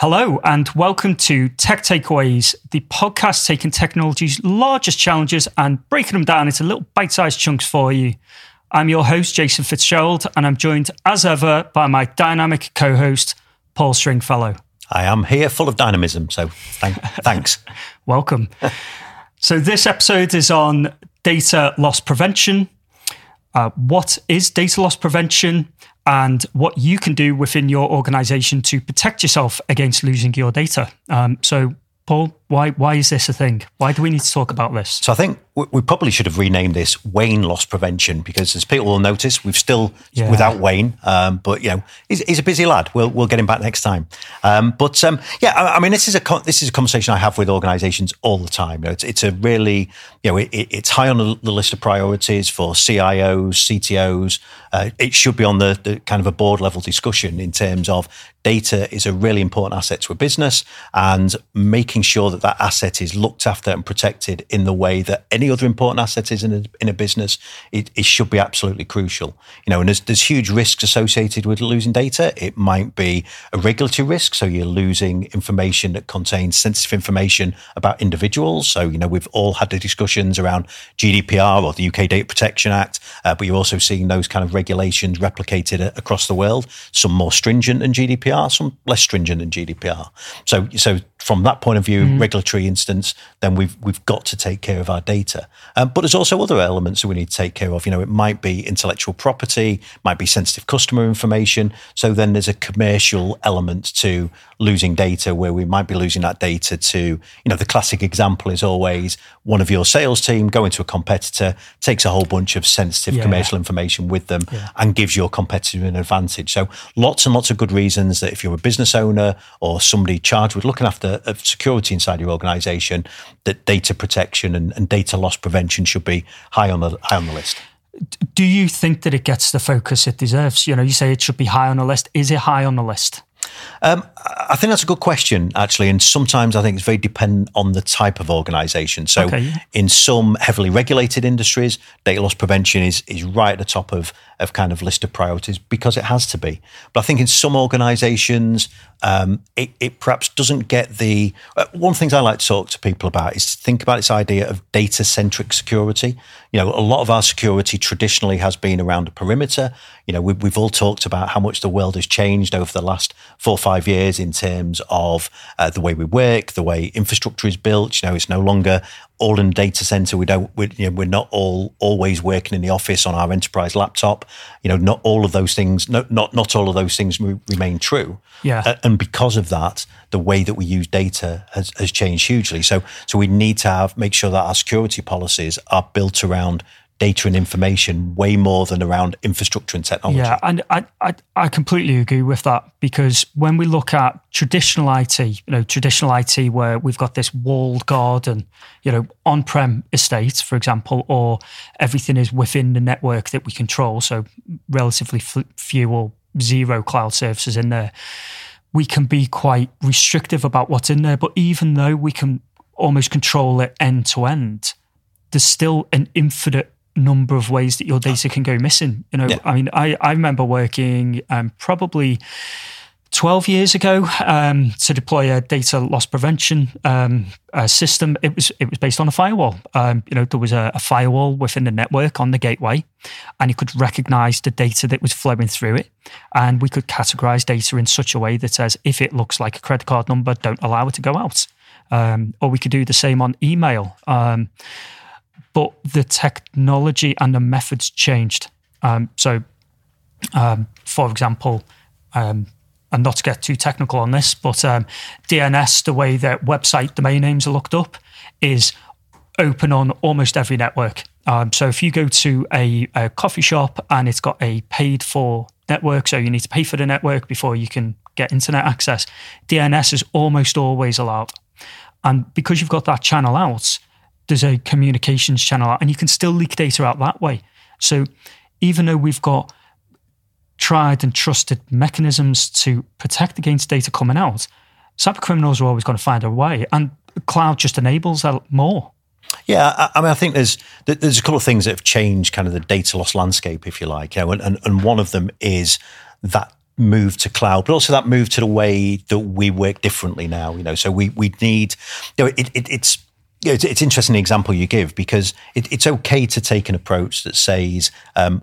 Hello, and welcome to Tech Takeaways, the podcast taking technology's largest challenges and breaking them down into little bite sized chunks for you. I'm your host, Jason Fitzgerald, and I'm joined as ever by my dynamic co host, Paul Stringfellow. I am here full of dynamism, so thank, thanks. Welcome. so, this episode is on data loss prevention. Uh, what is data loss prevention? And what you can do within your organization to protect yourself against losing your data. Um, so, Paul, why why is this a thing? Why do we need to talk about this? So I think we probably should have renamed this Wayne loss prevention because, as people will notice, we've still yeah. without Wayne. Um, but you know, he's, he's, a busy lad. We'll we'll get him back next time. Um, but um, yeah, I, I, mean, this is a this is a conversation I have with organisations all the time. You know, it's, it's a really you know it, it's high on the list of priorities for CIOs, CTOs. Uh, it should be on the, the kind of a board level discussion in terms of data is a really important asset to a business and making sure that that asset is looked after and protected in the way that any other important asset is in a, in a business, it, it should be absolutely crucial. You know, and there's, there's huge risks associated with losing data. It might be a regulatory risk, so you're losing information that contains sensitive information about individuals. So, you know, we've all had the discussions around GDPR or the UK Data Protection Act, uh, but you're also seeing those kind of regulations replicated across the world, some more stringent than GDPR, some less stringent than GDPR. So, so from that point of view, mm. regulatory instance, then we've we've got to take care of our data. Um, but there's also other elements that we need to take care of. You know, it might be intellectual property, might be sensitive customer information. So then there's a commercial element to losing data where we might be losing that data to, you know, the classic example is always one of your sales team going to a competitor, takes a whole bunch of sensitive yeah. commercial information with them yeah. and gives your competitor an advantage. So lots and lots of good reasons that if you're a business owner or somebody charged with looking after uh, security inside your organization, that data protection and, and data loss prevention should be high on the high on the list. Do you think that it gets the focus it deserves? You know, you say it should be high on the list. Is it high on the list? Um, I think that's a good question, actually. And sometimes I think it's very dependent on the type of organization. So, okay. in some heavily regulated industries, data loss prevention is, is right at the top of, of kind of list of priorities because it has to be. But I think in some organizations, um, it, it, perhaps doesn't get the. Uh, one of the things I like to talk to people about is to think about this idea of data centric security. You know, a lot of our security traditionally has been around a perimeter. You know, we, we've all talked about how much the world has changed over the last four or five years in terms of uh, the way we work, the way infrastructure is built. You know, it's no longer all in the data center. We don't, we, you know, we're not all always working in the office on our enterprise laptop. You know, not all of those things, not not, not all of those things remain true. Yeah. Uh, and because of that, the way that we use data has, has changed hugely. So, so we need to have make sure that our security policies are built around data and information way more than around infrastructure and technology. Yeah, and I, I, I, completely agree with that because when we look at traditional IT, you know, traditional IT where we've got this walled garden, you know, on-prem estate, for example, or everything is within the network that we control, so relatively few or zero cloud services in there, we can be quite restrictive about what's in there. But even though we can almost control it end to end, there's still an infinite number of ways that your data can go missing. You know, yeah. I mean, I, I remember working um, probably 12 years ago um, to deploy a data loss prevention um, system. It was it was based on a firewall. Um, you know, there was a, a, firewall within the network on the gateway, and it could recognize the data that was flowing through it, and we could categorize data in such a way that says if it looks like a credit card number, don't allow it to go out. Um, or we could do the same on email. But the technology and the methods changed. Um, so, um, for example, um, and not to get too technical on this, but um, DNS, the way that website domain names are looked up, is open on almost every network. Um, so if you go to a, a, coffee shop and it's got a paid for network, so you need to pay for the network before you can get internet access, DNS is almost always allowed. And because you've got that channel out, there's a communications channel and you can still leak data out that way. So even though we've got tried and trusted mechanisms to protect against data coming out, cyber criminals are always going to find a way, and cloud just enables that more. Yeah, I, mean, I think there's there's a couple of things that have changed kind of the data loss landscape, if you like, you know, and, and, and one of them is that move to cloud, but also that move to the way that we work differently now. You know, so we we need. You know, it, it, it's it's, it's interesting example you give because it, it's okay to take an approach that says um,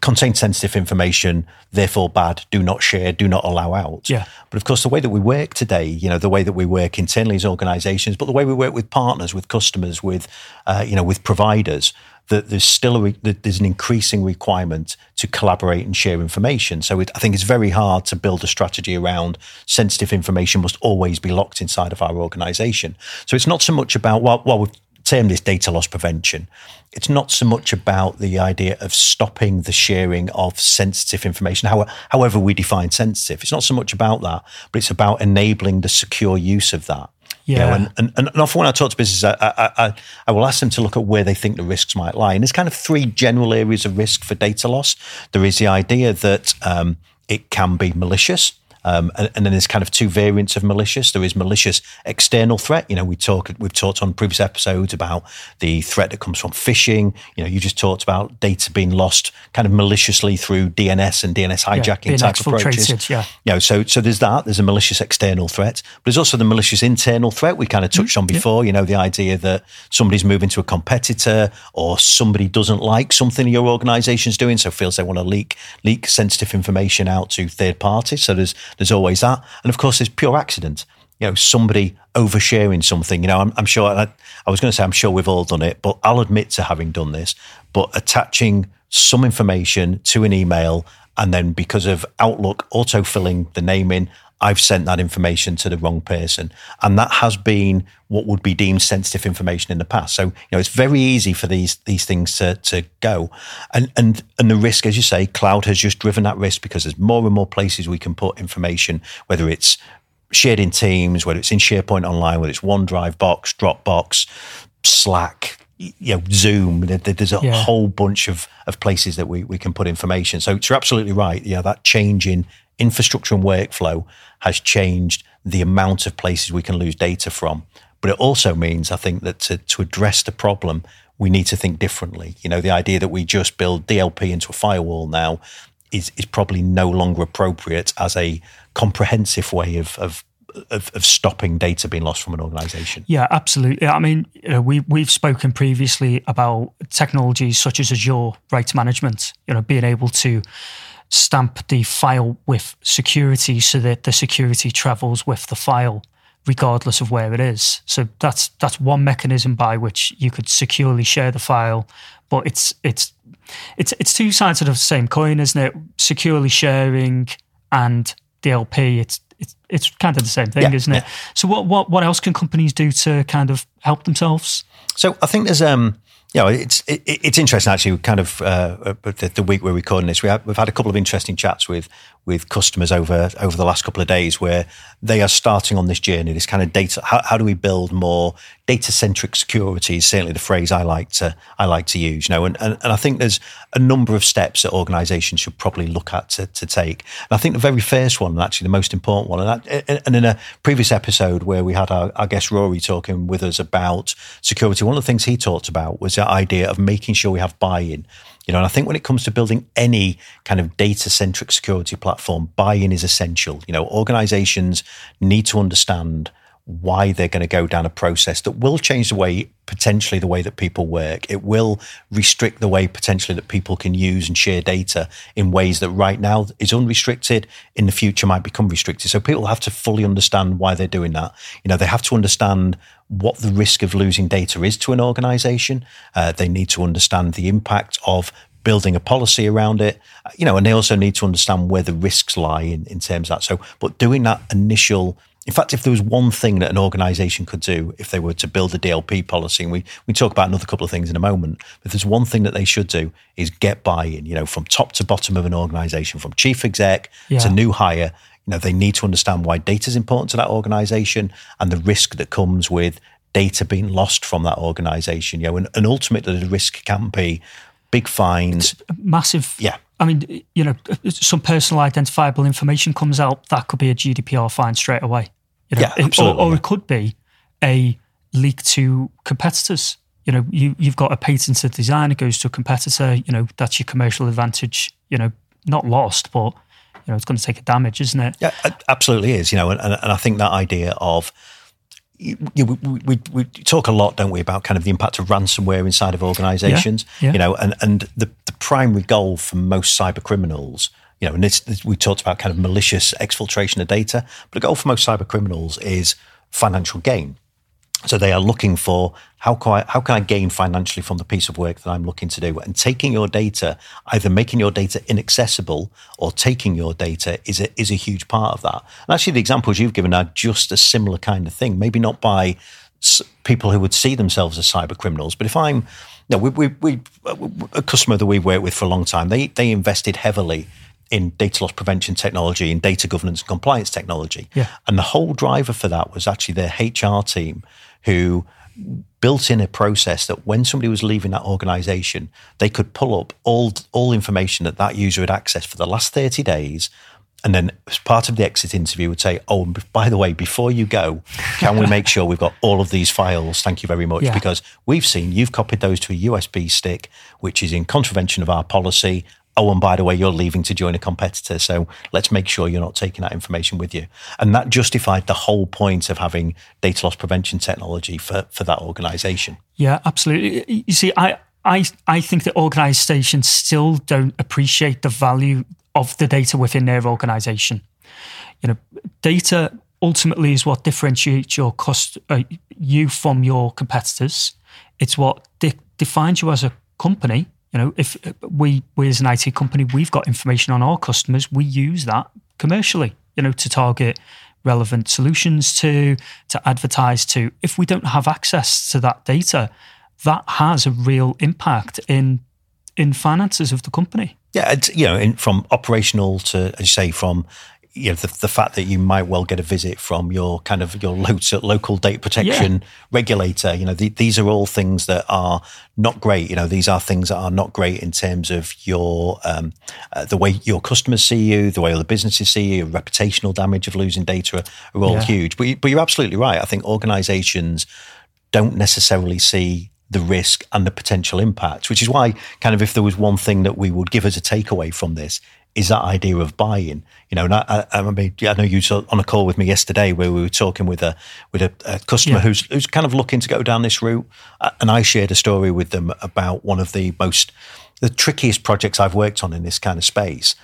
contain sensitive information, therefore bad, do not share, do not allow out. Yeah. But of course, the way that we work today, you know, the way that we work internally as organizations, but the way we work with partners, with customers, with, uh, you know, with providers, that there's still a re- that there's an increasing requirement to collaborate and share information. So it, I think it's very hard to build a strategy around sensitive information must always be locked inside of our organization. So it's not so much about, well, well we've termed this data loss prevention it's not so much about the idea of stopping the sharing of sensitive information, however we define sensitive. It's not so much about that, but it's about enabling the secure use of that. Yeah. You know, and, and, and often when I talk to businesses, I, I, I, I, will ask them to look at where they think the risks might lie. And there's kind of three general areas of risk for data loss. There is the idea that um, it can be malicious. Um, and, and, then there's kind of two variants of malicious. There is malicious external threat. You know, we talk we've talked on previous episodes about the threat that comes from phishing. You know, you just talked about data being lost kind of maliciously through DNS and DNS hijacking yeah, type approaches. Yeah. You know, so so there's that. There's a malicious external threat, but there's also the malicious internal threat we kind of touched mm, on before. Yeah. You know, the idea that somebody's moving to a competitor or somebody doesn't like something your organization's doing, so feels they want to leak leak sensitive information out to third parties. So there's there's always that. And of course, there's pure accident. You know, somebody oversharing something. You know, I'm, I'm sure, I, I was going to say, I'm sure we've all done it, but I'll admit to having done this, but attaching some information to an email and then because of Outlook auto filling the name in, I've sent that information to the wrong person. And that has been what would be deemed sensitive information in the past. So, you know, it's very easy for these these things to, to go. And and and the risk, as you say, cloud has just driven that risk because there's more and more places we can put information, whether it's shared in Teams, whether it's in SharePoint Online, whether it's OneDrive Box, Dropbox, Slack, you know, Zoom. There's a yeah. whole bunch of, of places that we, we can put information. So you're absolutely right. Yeah, that change in infrastructure and workflow has changed the amount of places we can lose data from. But it also means, I think, that to, to address the problem, we need to think differently. You know, the idea that we just build DLP into a firewall now is, is probably no longer appropriate as a comprehensive way of, of of, of, stopping data being lost from an organization. Yeah, absolutely. I mean, you know, we we've spoken previously about technologies such as Azure rights management. You know, being able to stamp the file with security so that the security travels with the file regardless of where it is. So that's that's one mechanism by which you could securely share the file, but it's it's it's it's two sides of the same coin, isn't it? Securely sharing and DLP, it's it's it's kind of the same thing, yeah, isn't it? Yeah. So what what what else can companies do to kind of help themselves? So I think there's um know, it's it, it's interesting actually. Kind of uh, the, the, week we're recording this, we have, we've had a couple of interesting chats with with customers over over the last couple of days where they are starting on this journey, this kind of data. How, how do we build more data centric security? Is certainly the phrase I like to I like to use. You know, and, and, and I think there's a number of steps that organisations should probably look at to, to take. And I think the very first one, actually the most important one, and, that, and in a previous episode where we had our, our guest Rory talking with us about security, one of the things he talked about was the idea of making sure we have buy in. You know, and I think when it comes to building any kind of data centric security platform, buy in is essential. You know, organizations need to understand why they're going to go down a process that will change the way potentially the way that people work. It will restrict the way potentially that people can use and share data in ways that right now is unrestricted, in the future might become restricted. So people have to fully understand why they're doing that. You know, they have to understand what the risk of losing data is to an organization. Uh, they need to understand the impact of building a policy around it, you know, and they also need to understand where the risks lie in, in terms of that. So, but doing that initial in fact, if there was one thing that an organization could do, if they were to build a DLP policy, and we, we talk about another couple of things in a moment, but there's one thing that they should do is get buy-in, you know, from top to bottom of an organization, from chief exec yeah. to new hire. You know, they need to understand why data is important to that organization and the risk that comes with data being lost from that organization. You know, and, and ultimately the risk can be big fines. massive. Yeah. I mean, you know, some personal identifiable information comes out, that could be a GDPR fine straight away. You know, yeah, absolutely. Or, or, it could be a leak to competitors. You know, you, you've got a patented design, it goes to a competitor, you know, that's your commercial advantage, you know, not lost, but you know, it's going to take a damage, isn't it? Yeah, absolutely is. You know, and, and I think that idea of you, we, we, we, talk a lot, don't we, about kind of the impact of ransomware inside of organisations. Yeah, yeah. You know, and and the, the primary goal for most cyber criminals, you know, and this, this, we talked about kind of malicious exfiltration of data, but the goal for most cyber criminals is financial gain. So they are looking for how can I how can I gain financially from the piece of work that I'm looking to do? And taking your data, either making your data inaccessible or taking your data is a is a huge part of that. And actually, the examples you've given are just a similar kind of thing. Maybe not by people who would see themselves as cyber criminals, but if I'm no, we, we, we a customer that we've worked with for a long time, they they invested heavily in data loss prevention technology, in data governance and compliance technology. Yeah. And the whole driver for that was actually their HR team who built in a process that when somebody was leaving that organization, they could pull up all, all information that that user had accessed for the last 30 days. And then, as part of the exit interview, would say, "Oh, by the way, before you go, can we make sure we've got all of these files? Thank you very much, yeah. because we've seen you've copied those to a USB stick, which is in contravention of our policy, oh, and by the way, you're leaving to join a competitor. So let's make sure you're not taking that information with you. And that justified the whole point of having data loss prevention technology for, for that organization. Yeah, absolutely. You see, I, I, I think that organizations still don't appreciate the value of the data within their organization. You know, data ultimately is what differentiates your cost, uh, you from your competitors. It's what de- defines you as a company you know, if uh, we, we as an IT company, we've got information on our customers, we use that commercially, you know, to target relevant solutions to, to advertise to. If we don't have access to that data, that has a real impact in in finances of the company. Yeah, it's, you know, in, from operational to, as you say, from you know the, the fact that you might well get a visit from your kind of your local, local data protection yeah. regulator you know the, these are all things that are not great you know these are things that are not great in terms of your um, uh, the way your customers see you the way other businesses see you reputational damage of losing data are, are all yeah. huge but, but you're absolutely right i think organizations don't necessarily see the risk and the potential impact, which is why, kind of, if there was one thing that we would give as a takeaway from this, is that idea of buy-in. You know, and I, I, I mean, I know you were on a call with me yesterday where we were talking with a with a, a customer yeah. who's who's kind of looking to go down this route, uh, and I shared a story with them about one of the most the trickiest projects I've worked on in this kind of space.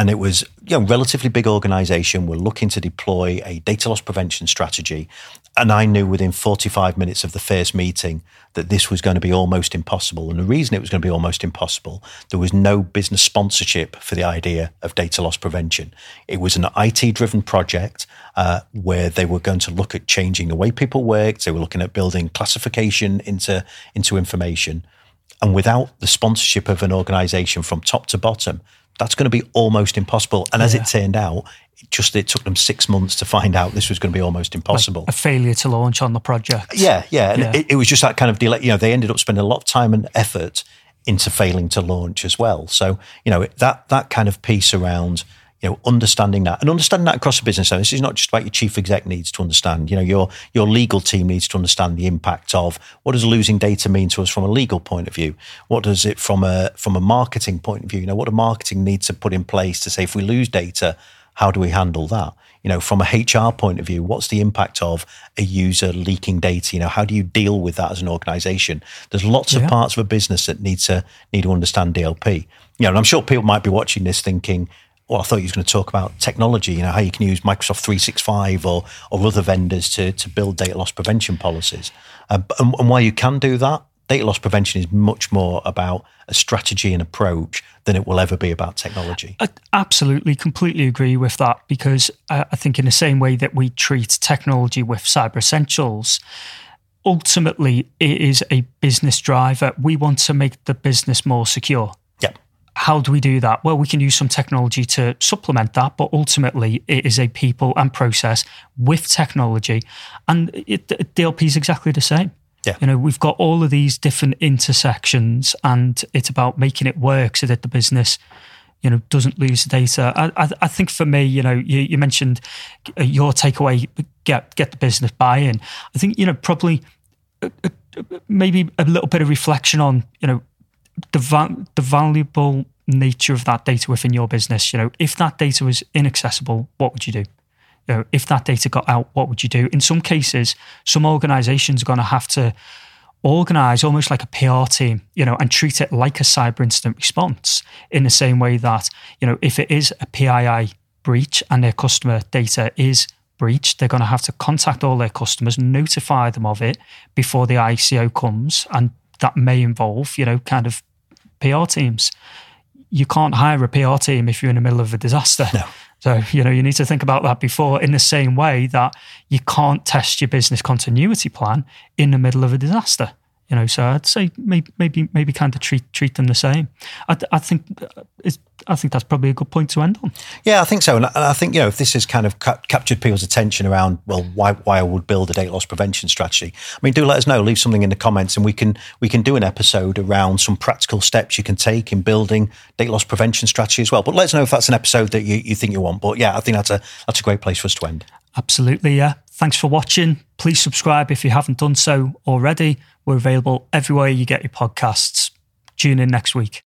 And it was you know relatively big organization. We're looking to deploy a data loss prevention strategy, and I knew within 45 minutes of the first meeting that this was going to be almost impossible. And the reason it was going to be almost impossible, there was no business sponsorship for the idea of data loss prevention. It was an IT driven project uh, where they were going to look at changing the way people worked. They were looking at building classification into, into information. And without the sponsorship of an organization from top to bottom, that's going to be almost impossible. And as yeah. it turned out, it just it took them six months to find out this was going to be almost impossible. Like a failure to launch on the project. Yeah, yeah, and yeah. It, it, was just that kind of delay. You know, they ended up spending a lot of time and effort into failing to launch as well. So you know that that kind of piece around you know, understanding that and understanding that across the business. So this is not just about your chief exec needs to understand. You know, your your legal team needs to understand the impact of what does losing data mean to us from a legal point of view. What does it from a from a marketing point of view? You know, what do marketing need to put in place to say if we lose data, how do we handle that? You know, from a HR point of view, what's the impact of a user leaking data? You know, how do you deal with that as an organization? There's lots yeah. of parts of a business that need to need to understand DLP. You know, and I'm sure people might be watching this thinking, well, I thought you was going to talk about technology, you know, how you can use Microsoft 365 or, or other vendors to, to build data loss prevention policies. Uh, and, and why you can do that, data loss prevention is much more about a strategy and approach than it will ever be about technology. I absolutely, completely agree with that because I think, in the same way that we treat technology with cyber essentials, ultimately it is a business driver. We want to make the business more secure. How do we do that? Well, we can use some technology to supplement that, but ultimately it is a people and process with technology. And it, DLP is exactly the same. Yeah. You know, we've got all of these different intersections and it's about making it work so that the business, you know, doesn't lose the data. I, I, I think for me, you know, you, you, mentioned uh, your takeaway, get, get the business buy-in. I think, you know, probably uh, uh, maybe a little bit of reflection on, you know, the, va- the valuable nature of that data within your business. You know, if that data was inaccessible, what would you do? You know, if that data got out, what would you do? In some cases, some organizations are going to have to organize almost like a PR team, you know, and treat it like a cyber incident response in the same way that, you know, if it is a PII breach and their customer data is breached, they're going to have to contact all their customers, notify them of it before the ICO comes. And that may involve, you know, kind of PR teams. You can't hire a PR team if you're in the middle of a disaster. No. So, you know, you need to think about that before in the same way that you can't test your business continuity plan in the middle of a disaster. You know, so I'd say maybe maybe maybe kind of treat treat them the same. I, I think it's, I think that's probably a good point to end on. Yeah, I think so, and I think you know if this has kind of ca- captured people's attention around well why why I would build a data loss prevention strategy. I mean, do let us know. Leave something in the comments, and we can we can do an episode around some practical steps you can take in building data loss prevention strategy as well. But let us know if that's an episode that you, you think you want. But yeah, I think that's a that's a great place for us to end. Absolutely, yeah. Thanks for watching. Please subscribe if you haven't done so already. We're available everywhere you get your podcasts. Tune in next week.